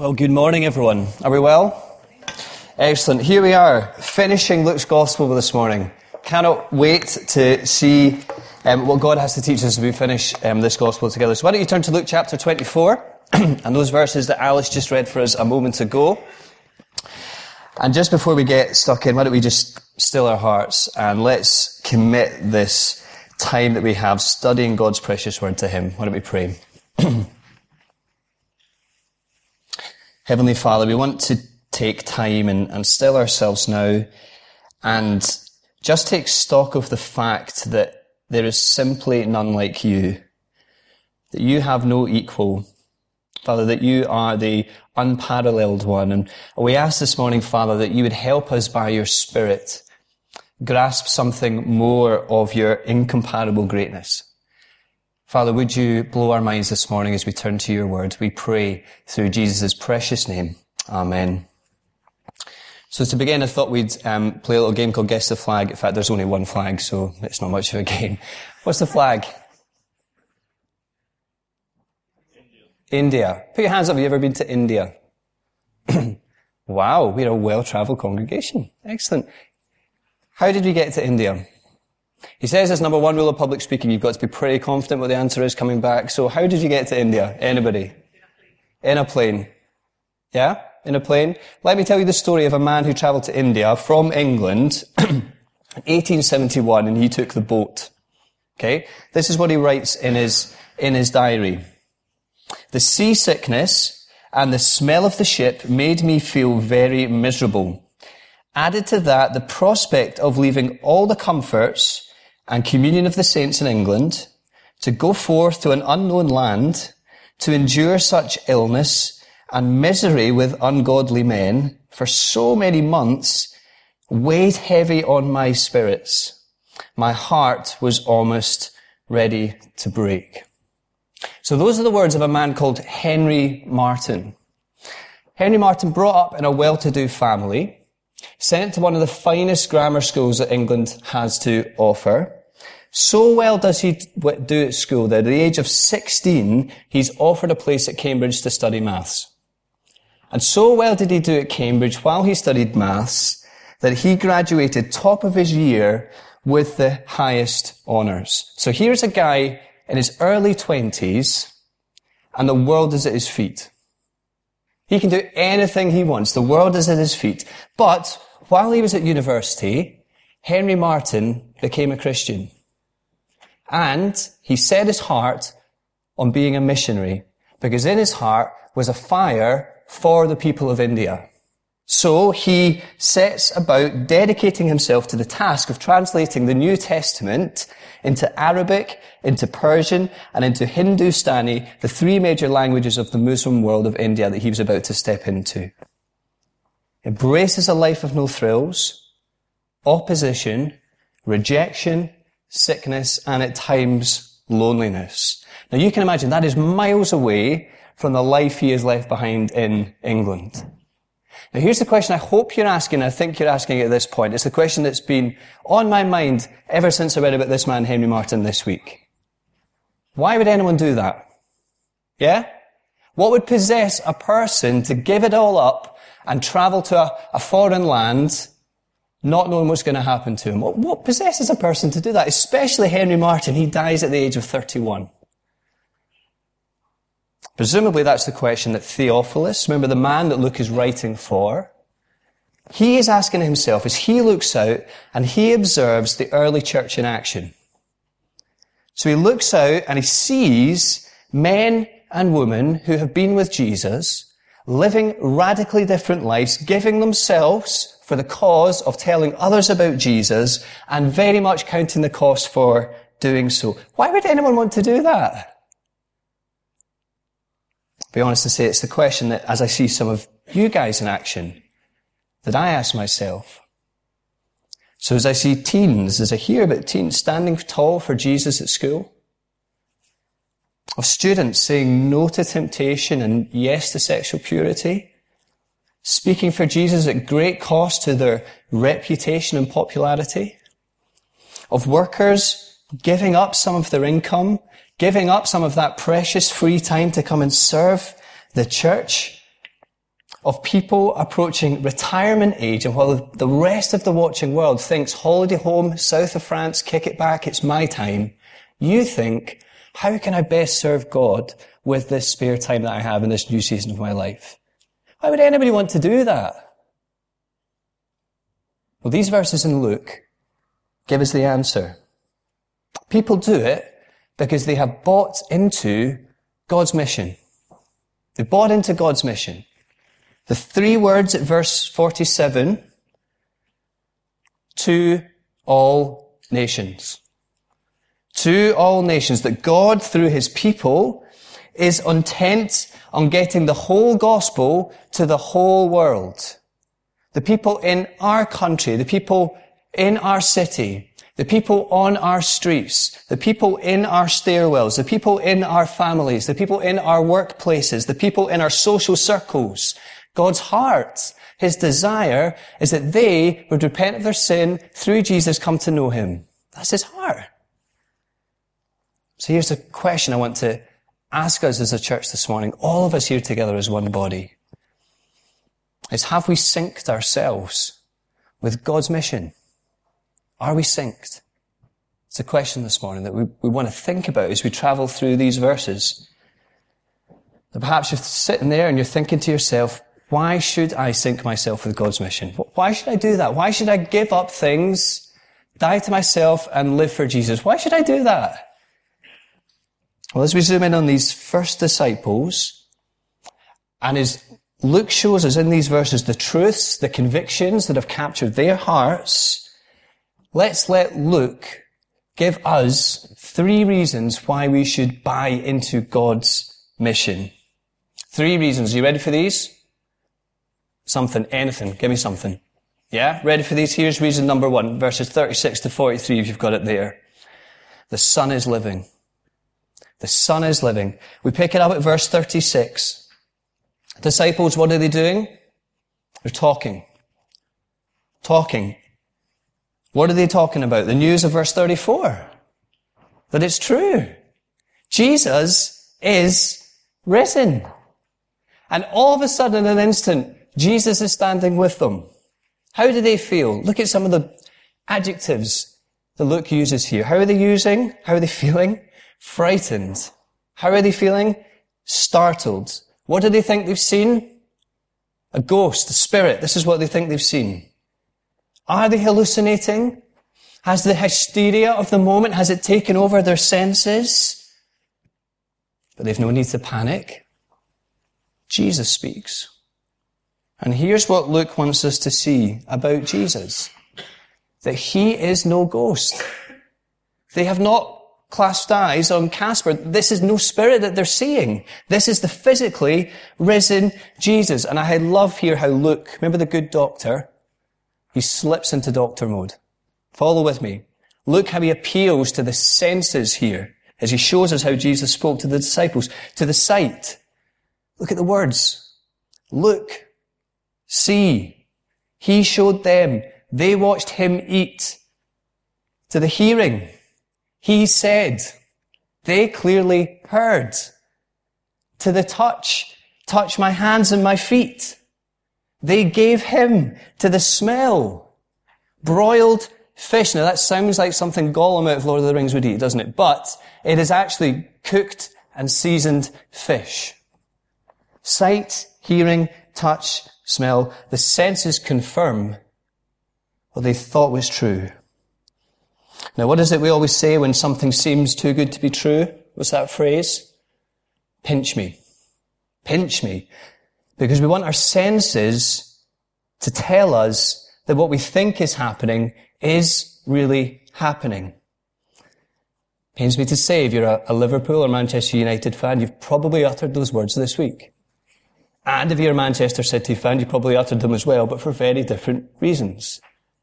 Well, good morning, everyone. Are we well? Excellent. Here we are, finishing Luke's Gospel this morning. Cannot wait to see um, what God has to teach us as we finish um, this Gospel together. So why don't you turn to Luke chapter 24 and those verses that Alice just read for us a moment ago. And just before we get stuck in, why don't we just still our hearts and let's commit this time that we have studying God's precious word to Him. Why don't we pray? Heavenly Father, we want to take time and, and still ourselves now and just take stock of the fact that there is simply none like you, that you have no equal. Father, that you are the unparalleled one. And we ask this morning, Father, that you would help us by your Spirit grasp something more of your incomparable greatness. Father, would you blow our minds this morning as we turn to your word? We pray through Jesus' precious name. Amen. So to begin, I thought we'd um, play a little game called Guess the Flag. In fact, there's only one flag, so it's not much of a game. What's the flag? India. India. Put your hands up. Have you ever been to India? wow, we're a well-travelled congregation. Excellent. How did we get to India? He says as number one rule of public speaking, you've got to be pretty confident what the answer is coming back. So how did you get to India? Anybody? In a plane. Yeah? In a plane? Let me tell you the story of a man who traveled to India from England in 1871 and he took the boat. Okay? This is what he writes in his, in his diary. The seasickness and the smell of the ship made me feel very miserable. Added to that, the prospect of leaving all the comforts and communion of the saints in England, to go forth to an unknown land, to endure such illness and misery with ungodly men for so many months weighed heavy on my spirits. My heart was almost ready to break. So those are the words of a man called Henry Martyn. Henry Martyn brought up in a well-to-do family, sent to one of the finest grammar schools that England has to offer, so well does he do at school that at the age of 16, he's offered a place at Cambridge to study maths. And so well did he do at Cambridge while he studied maths that he graduated top of his year with the highest honours. So here's a guy in his early 20s and the world is at his feet. He can do anything he wants. The world is at his feet. But while he was at university, Henry Martyn became a Christian. And he set his heart on being a missionary because in his heart was a fire for the people of India. So he sets about dedicating himself to the task of translating the New Testament into Arabic, into Persian, and into Hindustani, the three major languages of the Muslim world of India that he was about to step into. Embraces a life of no thrills, opposition, rejection, sickness, and at times loneliness. Now you can imagine that is miles away from the life he has left behind in England. Now here's the question I hope you're asking, I think you're asking at this point. It's the question that's been on my mind ever since I read about this man, Henry Martyn, this week. Why would anyone do that? Yeah? What would possess a person to give it all up and travel to a, a foreign land not knowing what's going to happen to him. What, possesses a person to do that? Especially Henry Martyn. He dies at the age of 31. Presumably that's the question that Theophilus, remember the man that Luke is writing for, he is asking himself as he looks out and he observes the early church in action. So he looks out and he sees men and women who have been with Jesus, living radically different lives, giving themselves for the cause of telling others about Jesus and very much counting the cost for doing so. Why would anyone want to do that? I'll Be honest to say, it's the question that as I see some of you guys in action, that I ask myself. So as I see teens, as I hear about teens standing tall for Jesus at school, of students saying no to temptation and yes to sexual purity, speaking for Jesus at great cost to their reputation and popularity, of workers giving up some of their income, giving up some of that precious free time to come and serve the church of people approaching retirement age and while the rest of the watching world thinks holiday home, south of France, kick it back, it's my time, you think, how can I best serve God with this spare time that I have in this new season of my life? Why would anybody want to do that? Well, these verses in Luke give us the answer. People do it because they have bought into God's mission. They bought into God's mission. The three words at verse 47, to all nations. To all nations, that God, through his people, is intent on getting the whole gospel to the whole world. The people in our country, the people in our city, the people on our streets, the people in our stairwells, the people in our families, the people in our workplaces, the people in our social circles, God's heart, His desire is that they would repent of their sin through Jesus come to know Him. That's His heart. So here's the question I want to ask us as a church this morning, all of us here together as one body, is have we synced ourselves with God's mission? Are we synced? It's a question this morning that we, we want to think about as we travel through these verses. That perhaps you're sitting there and you're thinking to yourself, why should I sync myself with God's mission? Why should I do that? Why should I give up things, die to myself, and live for Jesus? Why should I do that? Well, as we zoom in on these first disciples, and as Luke shows us in these verses the truths, the convictions that have captured their hearts, let's let Luke give us three reasons why we should buy into God's mission. Three reasons. Are you ready for these? Something, anything. Give me something. Yeah? Ready for these? Here's reason number one, verses 36 to 43 if you've got it there. The Son is living. The Son is living. We pick it up at verse 36. Disciples, what are they doing? They're talking. Talking. What are they talking about? The news of verse 34. That it's true. Jesus is risen. And all of a sudden, in an instant, Jesus is standing with them. How do they feel? Look at some of the adjectives that Luke uses here. How are they using? How are they feeling? Frightened. How are they feeling? Startled. What do they think they've seen? A ghost, a spirit. This is what they think they've seen. Are they hallucinating? Has the hysteria of the moment, has it taken over their senses? But they've no need to panic. Jesus speaks. And here's what Luke wants us to see about Jesus. That he is no ghost. They have not clasped eyes on Casper. This is no spirit that they're seeing. This is the physically risen Jesus. And I love here how Luke, remember the good doctor? He slips into doctor mode. Follow with me. Look how he appeals to the senses here as he shows us how Jesus spoke to the disciples, to the sight. Look at the words. Look, see. He showed them. They watched him eat. To the hearing. He said. They clearly heard. To the touch. Touch my hands and my feet. They gave him to the smell. Broiled fish. Now that sounds like something Gollum out of Lord of the Rings would eat, doesn't it? But it is actually cooked and seasoned fish. Sight, hearing, touch, smell, the senses confirm what they thought was true. Now what is it we always say when something seems too good to be true? What's that phrase? Pinch me. Pinch me because we want our senses to tell us that what we think is happening is really happening. Pains me to say, if you're a, a, Liverpool or Manchester United fan, you've probably uttered those words this week. And if you're a Manchester City fan, you probably uttered them as well, but for very different reasons.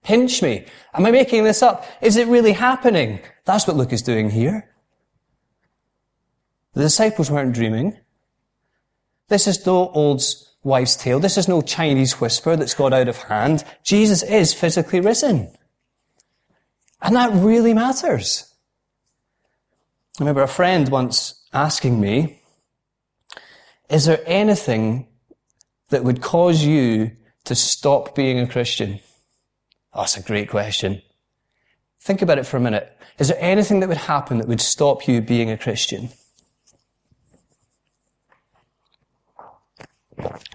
Pinch me. Am I making this up? Is it really happening? That's what Luke is doing here. The disciples weren't dreaming. This is no old wives' tale. This is no Chinese whisper that's got out of hand. Jesus is physically risen. And that really matters. I remember a friend once asking me, is there anything that would cause you to stop being a Christian? Oh, that's a great question. Think about it for a minute. Is there anything that would happen that would stop you being a Christian?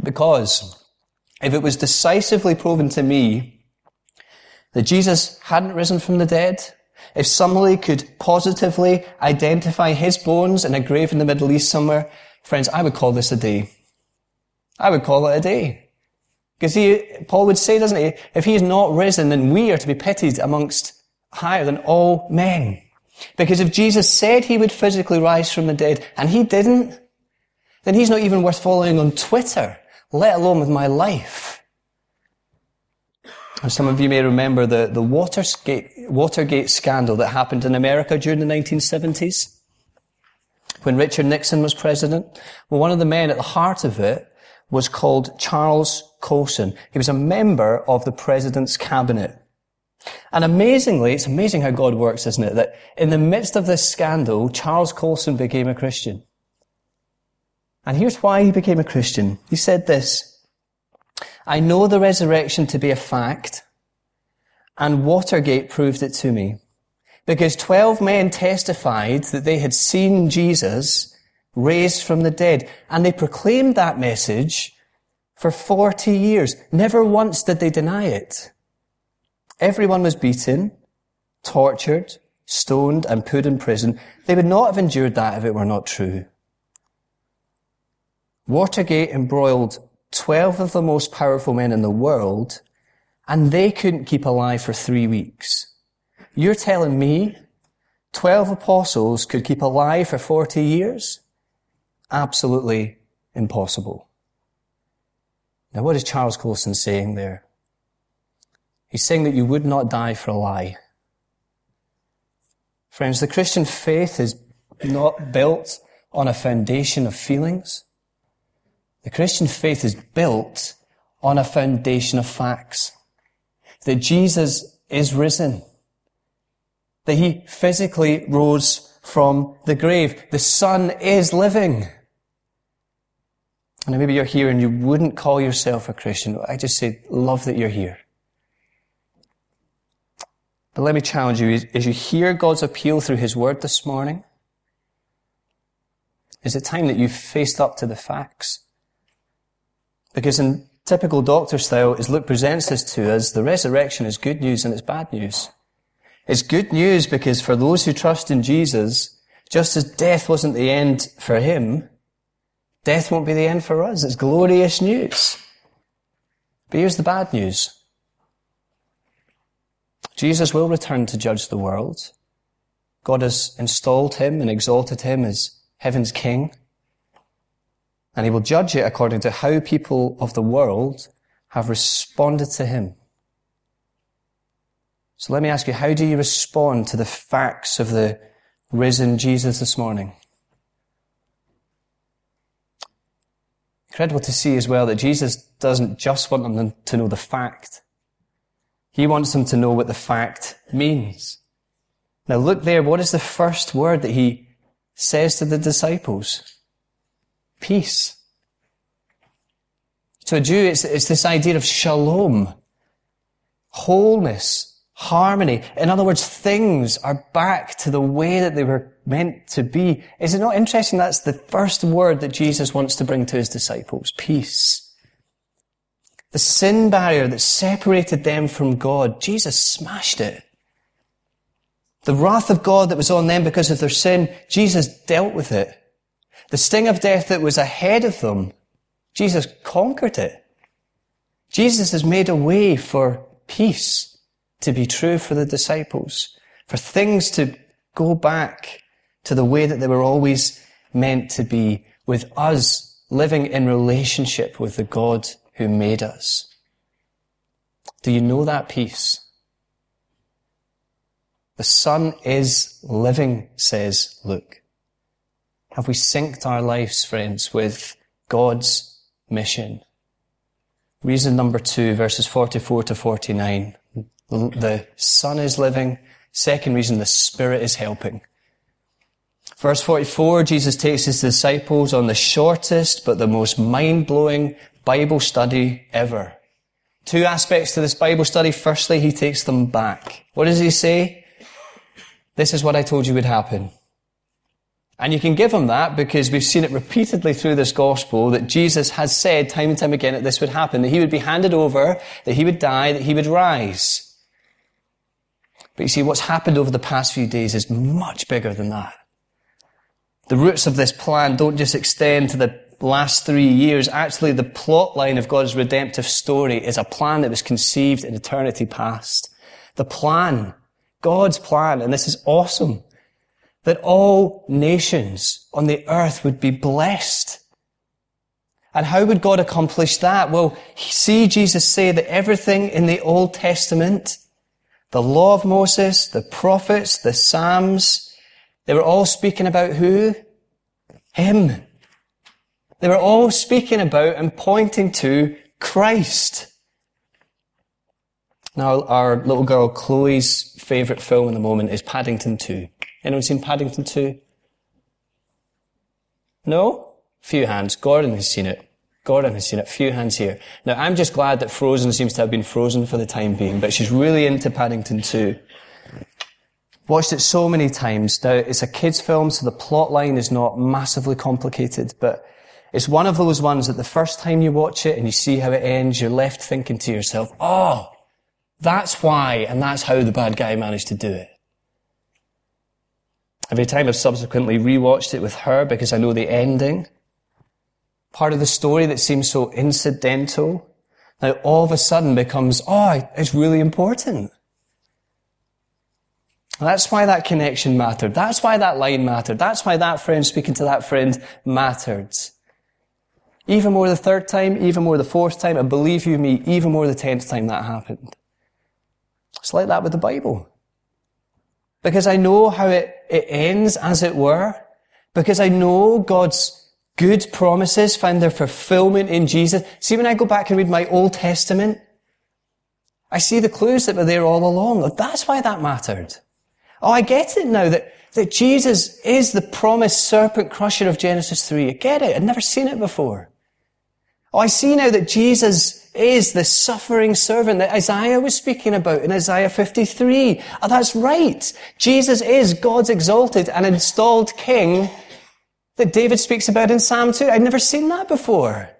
Because if it was decisively proven to me that Jesus hadn't risen from the dead, if somebody could positively identify his bones in a grave in the Middle East somewhere, friends, I would call this a day. I would call it a day. Because he, Paul would say, doesn't he, if he is not risen, then we are to be pitied amongst higher than all men. Because if Jesus said he would physically rise from the dead, and he didn't, then he's not even worth following on Twitter, let alone with my life. And Some of you may remember the, the Watergate, Watergate scandal that happened in America during the 1970s when Richard Nixon was president. Well, one of the men at the heart of it was called Charles Colson. He was a member of the president's cabinet. And amazingly, it's amazing how God works, isn't it? That in the midst of this scandal, Charles Colson became a Christian. And here's why he became a Christian. He said this, I know the resurrection to be a fact, and Watergate proved it to me. Because 12 men testified that they had seen Jesus raised from the dead, and they proclaimed that message for 40 years. Never once did they deny it. Everyone was beaten, tortured, stoned, and put in prison. They would not have endured that if it were not true. Watergate embroiled 12 of the most powerful men in the world, and they couldn't keep alive for three weeks. You're telling me 12 apostles could keep alive for 40 years? Absolutely impossible. Now what is Charles Colson saying there? He's saying that you would not die for a lie. Friends, the Christian faith is not built on a foundation of feelings. The Christian faith is built on a foundation of facts. That Jesus is risen. That he physically rose from the grave. The Son is living. And maybe you're here and you wouldn't call yourself a Christian. I just say, love that you're here. But let me challenge you, as you hear God's appeal through His Word this morning, is it time that you've faced up to the facts? Because in typical doctor style, as Luke presents this to us, the resurrection is good news and it's bad news. It's good news because for those who trust in Jesus, just as death wasn't the end for him, death won't be the end for us. It's glorious news. But here's the bad news. Jesus will return to judge the world. God has installed him and exalted him as heaven's king and he will judge it according to how people of the world have responded to him. So let me ask you, how do you respond to the facts of the risen Jesus this morning? Incredible to see as well that Jesus doesn't just want them to know the fact. He wants them to know what the fact means. Now look there, what is the first word that he says to the disciples? peace. To a Jew, it's, it's this idea of shalom, wholeness, harmony. In other words, things are back to the way that they were meant to be. Is it not interesting that's the first word that Jesus wants to bring to his disciples? Peace. The sin barrier that separated them from God, Jesus smashed it. The wrath of God that was on them because of their sin, Jesus dealt with it. The sting of death that was ahead of them, Jesus conquered it. Jesus has made a way for peace to be true for the disciples, for things to go back to the way that they were always meant to be, with us living in relationship with the God who made us. Do you know that peace? The Son is living, says Luke. Have we synced our lives, friends, with God's mission? Reason number two, verses 44 to 49. The Son is living. Second reason, the Spirit is helping. Verse 44, Jesus takes his disciples on the shortest but the most mind-blowing, Bible study ever. Two aspects to this Bible study. Firstly, he takes them back. What does he say? This is what I told you would happen. And you can give him that because we've seen it repeatedly through this gospel that Jesus has said time and time again that this would happen, that he would be handed over, that he would die, that he would rise. But you see, what's happened over the past few days is much bigger than that. The roots of this plan don't just extend to the last three years. Actually, the plot line of God's redemptive story is a plan that was conceived in eternity past. The plan, God's plan, and this is awesome, that all nations on the earth would be blessed. And how would God accomplish that? Well, see Jesus say that everything in the Old Testament, the law of Moses, the prophets, the Psalms, they were all speaking about who? Him. They were all speaking about and pointing to Christ. Now, our little girl Chloe's favourite film in the moment is Paddington 2. Anyone seen Paddington 2? No? Few hands. Gordon has seen it. Gordon has seen it. Few hands here. Now, I'm just glad that Frozen seems to have been frozen for the time being, but she's really into Paddington 2. Watched it so many times. Now, it's a kid's film, so the plot line is not massively complicated, but it's one of those ones that the first time you watch it and you see how it ends, you're left thinking to yourself, oh, that's why, and that's how the bad guy managed to do it. Every time I've subsequently rewatched it with her because I know the ending, part of the story that seems so incidental, now all of a sudden becomes, oh, it's really important. That's why that connection mattered. That's why that line mattered. That's why that friend speaking to that friend mattered. Even more the third time, even more the fourth time, and believe you me, even more the tenth time that happened. It's like that with the Bible. Because I know how it, it ends, as it were. Because I know God's good promises find their fulfillment in Jesus. See, when I go back and read my Old Testament, I see the clues that were there all along. That's why that mattered. Oh, I get it now that, that Jesus is the promised serpent crusher of Genesis 3. I get it. I'd never seen it before. Oh, I see now that Jesus is the suffering servant that Isaiah was speaking about in Isaiah 53. Oh, that's right. Jesus is God's exalted and installed king that David speaks about in Psalm 2. I'd never seen that before.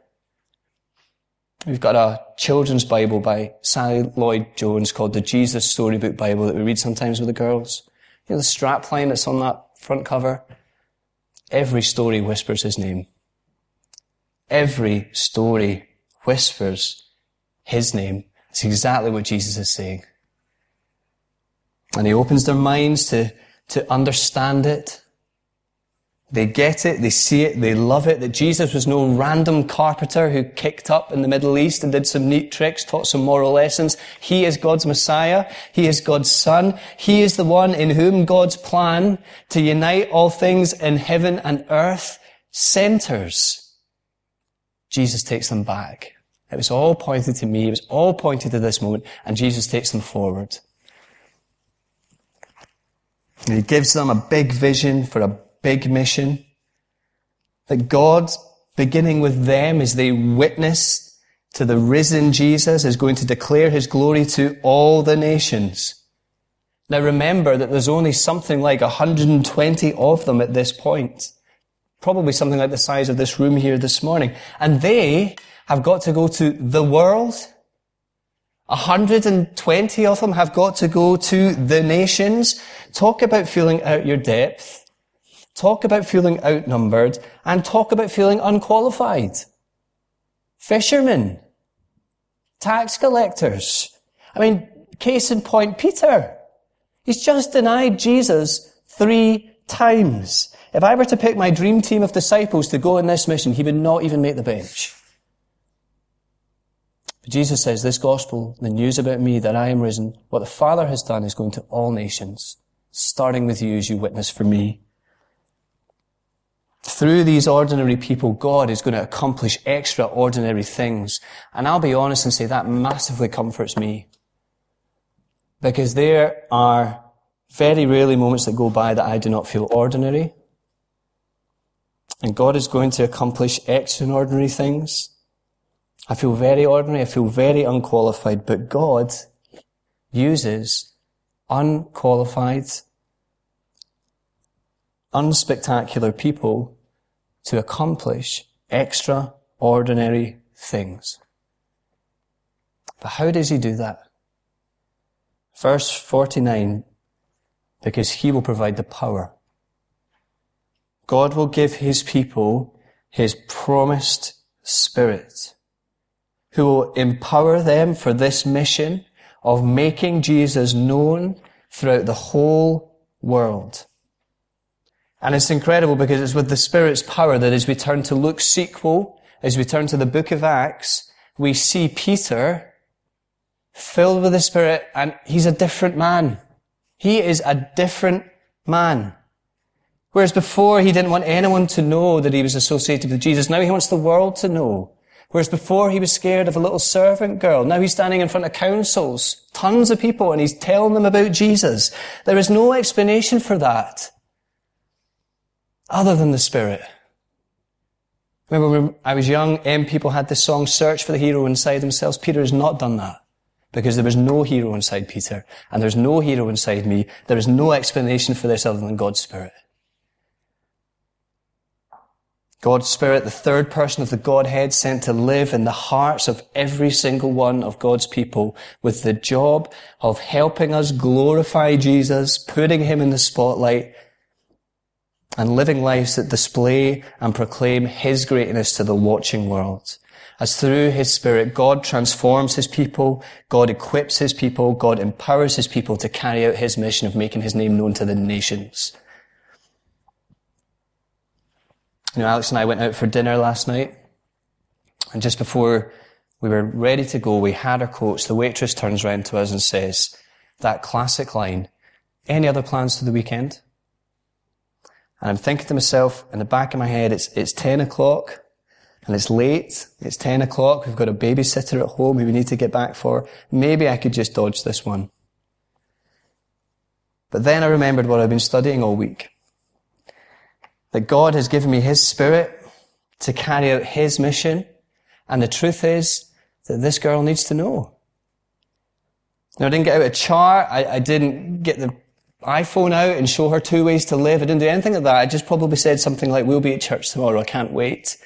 We've got a children's Bible by Sally Lloyd Jones called the Jesus Storybook Bible that we read sometimes with the girls. You know, the strap line that's on that front cover. Every story whispers his name. Every story whispers his name. It's exactly what Jesus is saying. And he opens their minds to, to understand it. They get it, they see it, they love it, that Jesus was no random carpenter who kicked up in the Middle East and did some neat tricks, taught some moral lessons. He is God's Messiah. He is God's Son. He is the one in whom God's plan to unite all things in heaven and earth centers. Jesus takes them back. It was all pointed to me. It was all pointed to this moment, and Jesus takes them forward. And he gives them a big vision for a big mission. That God, beginning with them as they witness to the risen Jesus, is going to declare his glory to all the nations. Now remember that there's only something like 120 of them at this point probably something like the size of this room here this morning. And they have got to go to the world. 120 of them have got to go to the nations. Talk about feeling out your depth. Talk about feeling outnumbered and talk about feeling unqualified. Fishermen. Tax collectors. I mean, case in point, Peter. He's just denied Jesus three times. If I were to pick my dream team of disciples to go on this mission, he would not even make the bench. But Jesus says, this gospel, the news about me that I am risen, what the Father has done is going to all nations, starting with you as you witness for me. Through these ordinary people, God is going to accomplish extraordinary things. And I'll be honest and say that massively comforts me. Because there are very rarely moments that go by that I do not feel ordinary. And God is going to accomplish extraordinary things. I feel very ordinary. I feel very unqualified, but God uses unqualified, unspectacular people to accomplish extraordinary things. But how does he do that? Verse 49, because he will provide the power. God will give his people his promised spirit, who will empower them for this mission of making Jesus known throughout the whole world. And it's incredible because it's with the Spirit's power that as we turn to Luke's sequel, as we turn to the book of Acts, we see Peter filled with the Spirit and he's a different man. He is a different man. Whereas before he didn't want anyone to know that he was associated with Jesus, now he wants the world to know. Whereas before he was scared of a little servant girl, now he's standing in front of councils, tons of people, and he's telling them about Jesus. There is no explanation for that other than the Spirit. Remember when I was young, M People had this song, Search for the Hero Inside Themselves. Peter has not done that. Because there was no hero inside Peter, and there's no hero inside me. There is no explanation for this other than God's Spirit. God's Spirit, the third person of the Godhead, sent to live in the hearts of every single one of God's people with the job of helping us glorify Jesus, putting Him in the spotlight, and living lives that display and proclaim His greatness to the watching world. As through His Spirit, God transforms His people, God equips His people, God empowers His people to carry out His mission of making His name known to the nations. You know, Alex and I went out for dinner last night, and just before we were ready to go, we had our coats. The waitress turns around to us and says, that classic line, any other plans for the weekend? And I'm thinking to myself in the back of my head, it's, it's 10 o'clock and it's late. It's 10 o'clock. We've got a babysitter at home who we need to get back for. Maybe I could just dodge this one. But then I remembered what I've been studying all week. That God has given me His Spirit to carry out His mission. And the truth is that this girl needs to know. Now, I didn't get out a chart. I, I didn't get the iPhone out and show her two ways to live. I didn't do anything like that. I just probably said something like, we'll be at church tomorrow. I can't wait.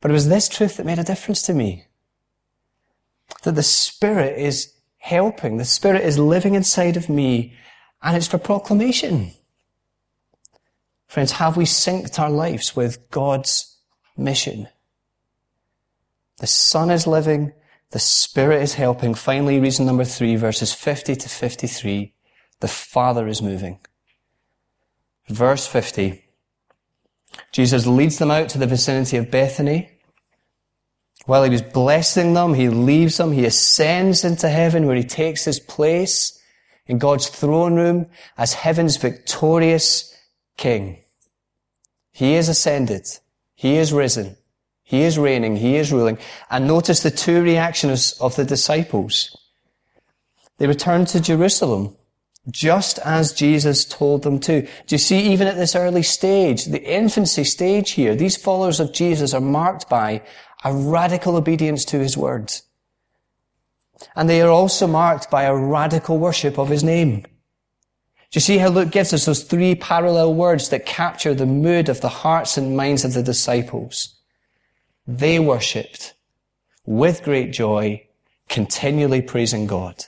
But it was this truth that made a difference to me. That the Spirit is helping. The Spirit is living inside of me and it's for proclamation. Friends, have we synced our lives with God's mission? The Son is living. The Spirit is helping. Finally, reason number three, verses 50 to 53. The Father is moving. Verse 50. Jesus leads them out to the vicinity of Bethany. While he was blessing them, he leaves them. He ascends into heaven where he takes his place in God's throne room as heaven's victorious king. He is ascended. He is risen. He is reigning. He is ruling. And notice the two reactions of the disciples. They return to Jerusalem just as Jesus told them to. Do you see, even at this early stage, the infancy stage here, these followers of Jesus are marked by a radical obedience to his words. And they are also marked by a radical worship of his name. Do you see how Luke gives us those three parallel words that capture the mood of the hearts and minds of the disciples? They worshipped with great joy, continually praising God.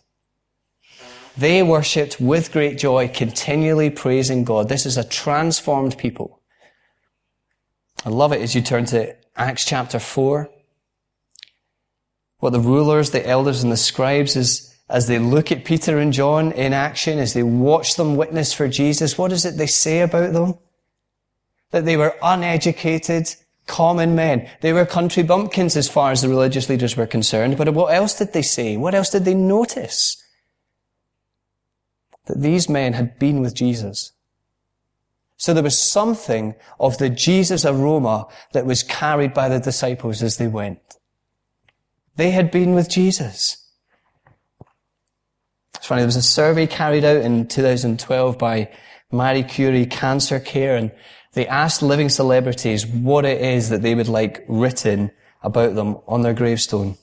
They worshipped with great joy, continually praising God. This is a transformed people. I love it as you turn to Acts chapter 4. What the rulers, the elders, and the scribes, is, as they look at Peter and John in action, as they watch them witness for Jesus, what is it they say about them? That they were uneducated, common men. They were country bumpkins as far as the religious leaders were concerned. But what else did they say? What else did they notice? That these men had been with Jesus. So there was something of the Jesus aroma that was carried by the disciples as they went. They had been with Jesus. It's funny, there was a survey carried out in 2012 by Marie Curie Cancer Care and they asked living celebrities what it is that they would like written about them on their gravestone.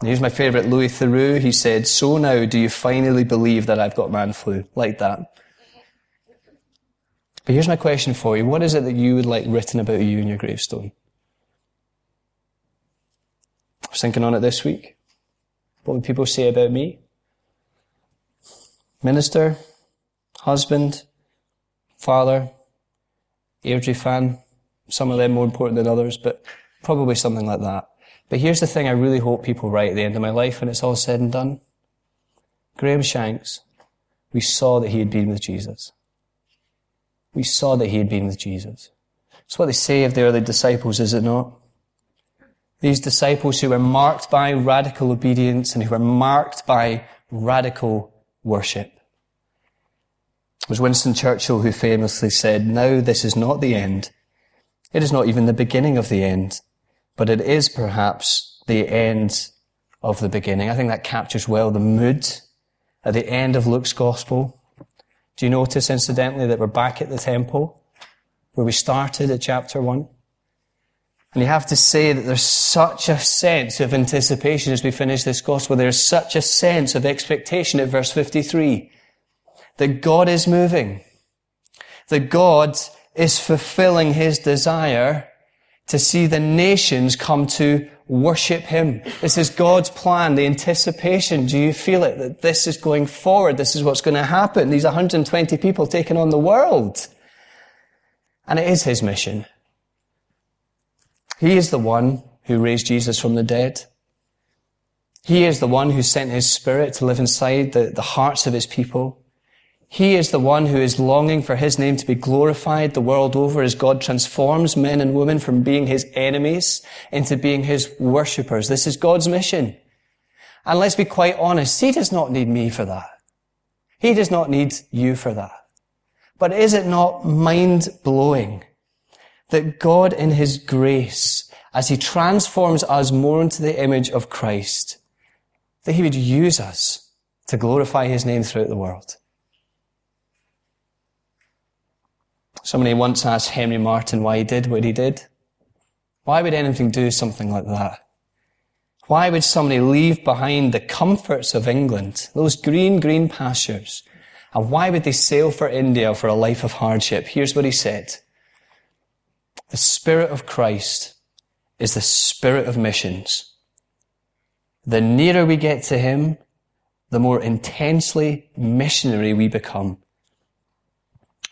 Here's my favourite, Louis Theroux. He said, So now do you finally believe that I've got man flu? Like that. But here's my question for you. What is it that you would like written about you in your gravestone? I was thinking on it this week. What would people say about me? Minister, husband, father, Airdrie fan, some of them more important than others, but probably something like that. But here's the thing I really hope people write at the end of my life when it's all said and done. Graeme Shanks, we saw that he had been with Jesus. We saw that he had been with Jesus. It's what they say of the early disciples, is it not? These disciples who were marked by radical obedience and who were marked by radical worship. It was Winston Churchill who famously said, Now this is not the end. It is not even the beginning of the end but it is perhaps the end of the beginning. I think that captures well the mood at the end of Luke's gospel. Do you notice, incidentally, that we're back at the temple where we started at chapter one? And you have to say that there's such a sense of anticipation as we finish this gospel. There's such a sense of expectation at verse 53 that God is moving, that God is fulfilling his desire to see the nations come to worship Him. This is God's plan, the anticipation. Do you feel it? That this is going forward. This is what's going to happen. These 120 people taking on the world. And it is His mission. He is the one who raised Jesus from the dead. He is the one who sent His Spirit to live inside the, the hearts of His people. He is the one who is longing for his name to be glorified the world over as God transforms men and women from being his enemies into being his worshippers. This is God's mission. And let's be quite honest, he does not need me for that. He does not need you for that. But is it not mind blowing that God in his grace, as he transforms us more into the image of Christ, that he would use us to glorify his name throughout the world? Somebody once asked Henry Martyn why he did what he did. Why would anything do something like that? Why would somebody leave behind the comforts of England, those green, green pastures? And why would they sail for India for a life of hardship? Here's what he said. The Spirit of Christ is the Spirit of missions. The nearer we get to Him, the more intensely missionary we become.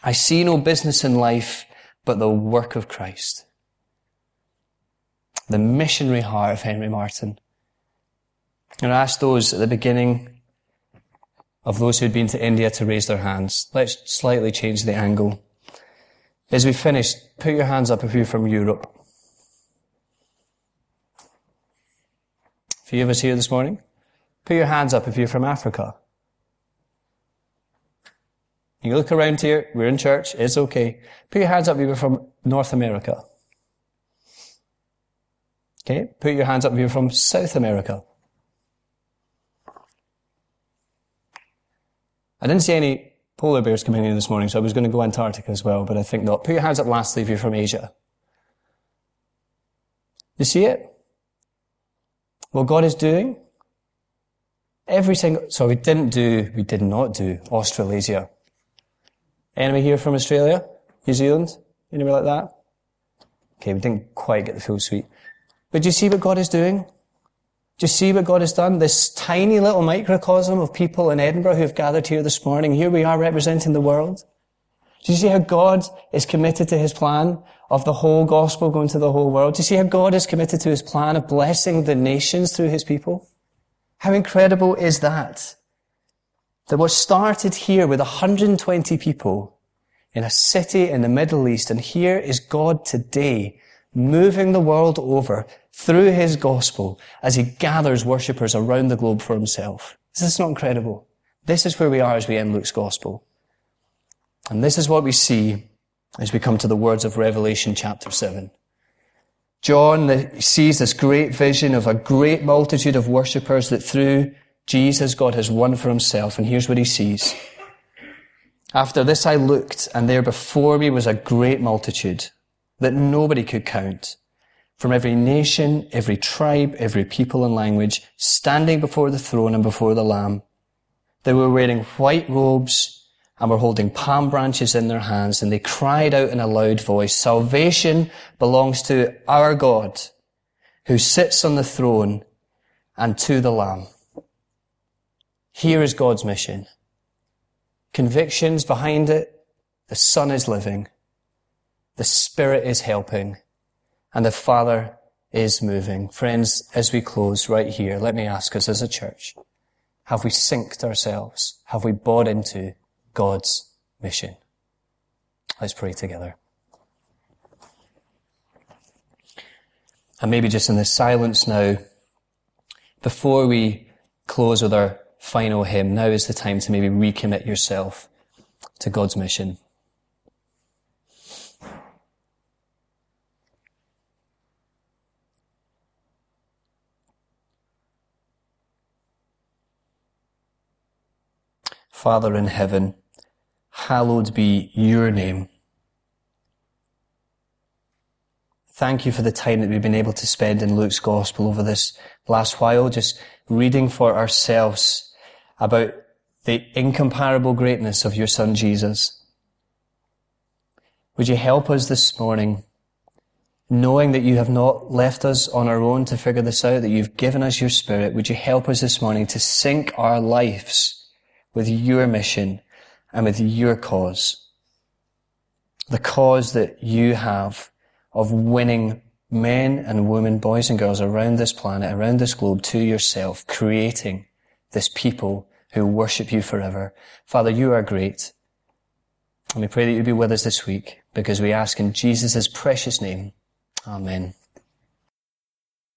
I see no business in life but the work of Christ. The missionary heart of Henry Martyn. And I asked those at the beginning of those who'd been to India to raise their hands. Let's slightly change the angle. As we finish, put your hands up if you're from Europe. A few of us here this morning. Put your hands up if you're from Africa. You look around here, we're in church, it's okay. Put your hands up if you're from North America. Okay, put your hands up if you're from South America. I didn't see any polar bears coming in this morning, so I was going to go Antarctica as well, but I think not. Put your hands up lastly if you're from Asia. You see it? What God is doing? Every single, so we didn't do, we did not do Australasia. Anybody here from Australia? New Zealand? Anybody like that? Okay, we didn't quite get the full suite. But do you see what God is doing? Do you see what God has done? This tiny little microcosm of people in Edinburgh who have gathered here this morning. Here we are representing the world. Do you see how God is committed to his plan of the whole gospel going to the whole world? Do you see how God is committed to his plan of blessing the nations through his people? How incredible is that? That what started here with 120 people in a city in the Middle East, and here is God today moving the world over through his gospel as he gathers worshippers around the globe for himself. Is this not incredible? This is where we are as we end Luke's gospel. And this is what we see as we come to the words of Revelation chapter 7. John sees this great vision of a great multitude of worshippers that through Jesus, God has won for himself, and here's what he sees. After this I looked, and there before me was a great multitude that nobody could count, from every nation, every tribe, every people and language, standing before the throne and before the Lamb. They were wearing white robes and were holding palm branches in their hands, and they cried out in a loud voice, Salvation belongs to our God, who sits on the throne and to the Lamb. Here is God's mission. Convictions behind it. The Son is living. The Spirit is helping and the Father is moving. Friends, as we close right here, let me ask us as a church, have we synced ourselves? Have we bought into God's mission? Let's pray together. And maybe just in the silence now, before we close with our final hymn, now is the time to maybe recommit yourself to God's mission. Father in heaven, hallowed be your name. Thank you for the time that we've been able to spend in Luke's gospel over this last while, just reading for ourselves about the incomparable greatness of your son Jesus. Would you help us this morning, knowing that you have not left us on our own to figure this out, that you've given us your spirit, would you help us this morning to sync our lives with your mission and with your cause. The cause that you have of winning men and women, boys and girls around this planet, around this globe to yourself, creating this people who worship you forever. Father, you are great. And we pray that you be with us this week because we ask in Jesus' precious name. Amen.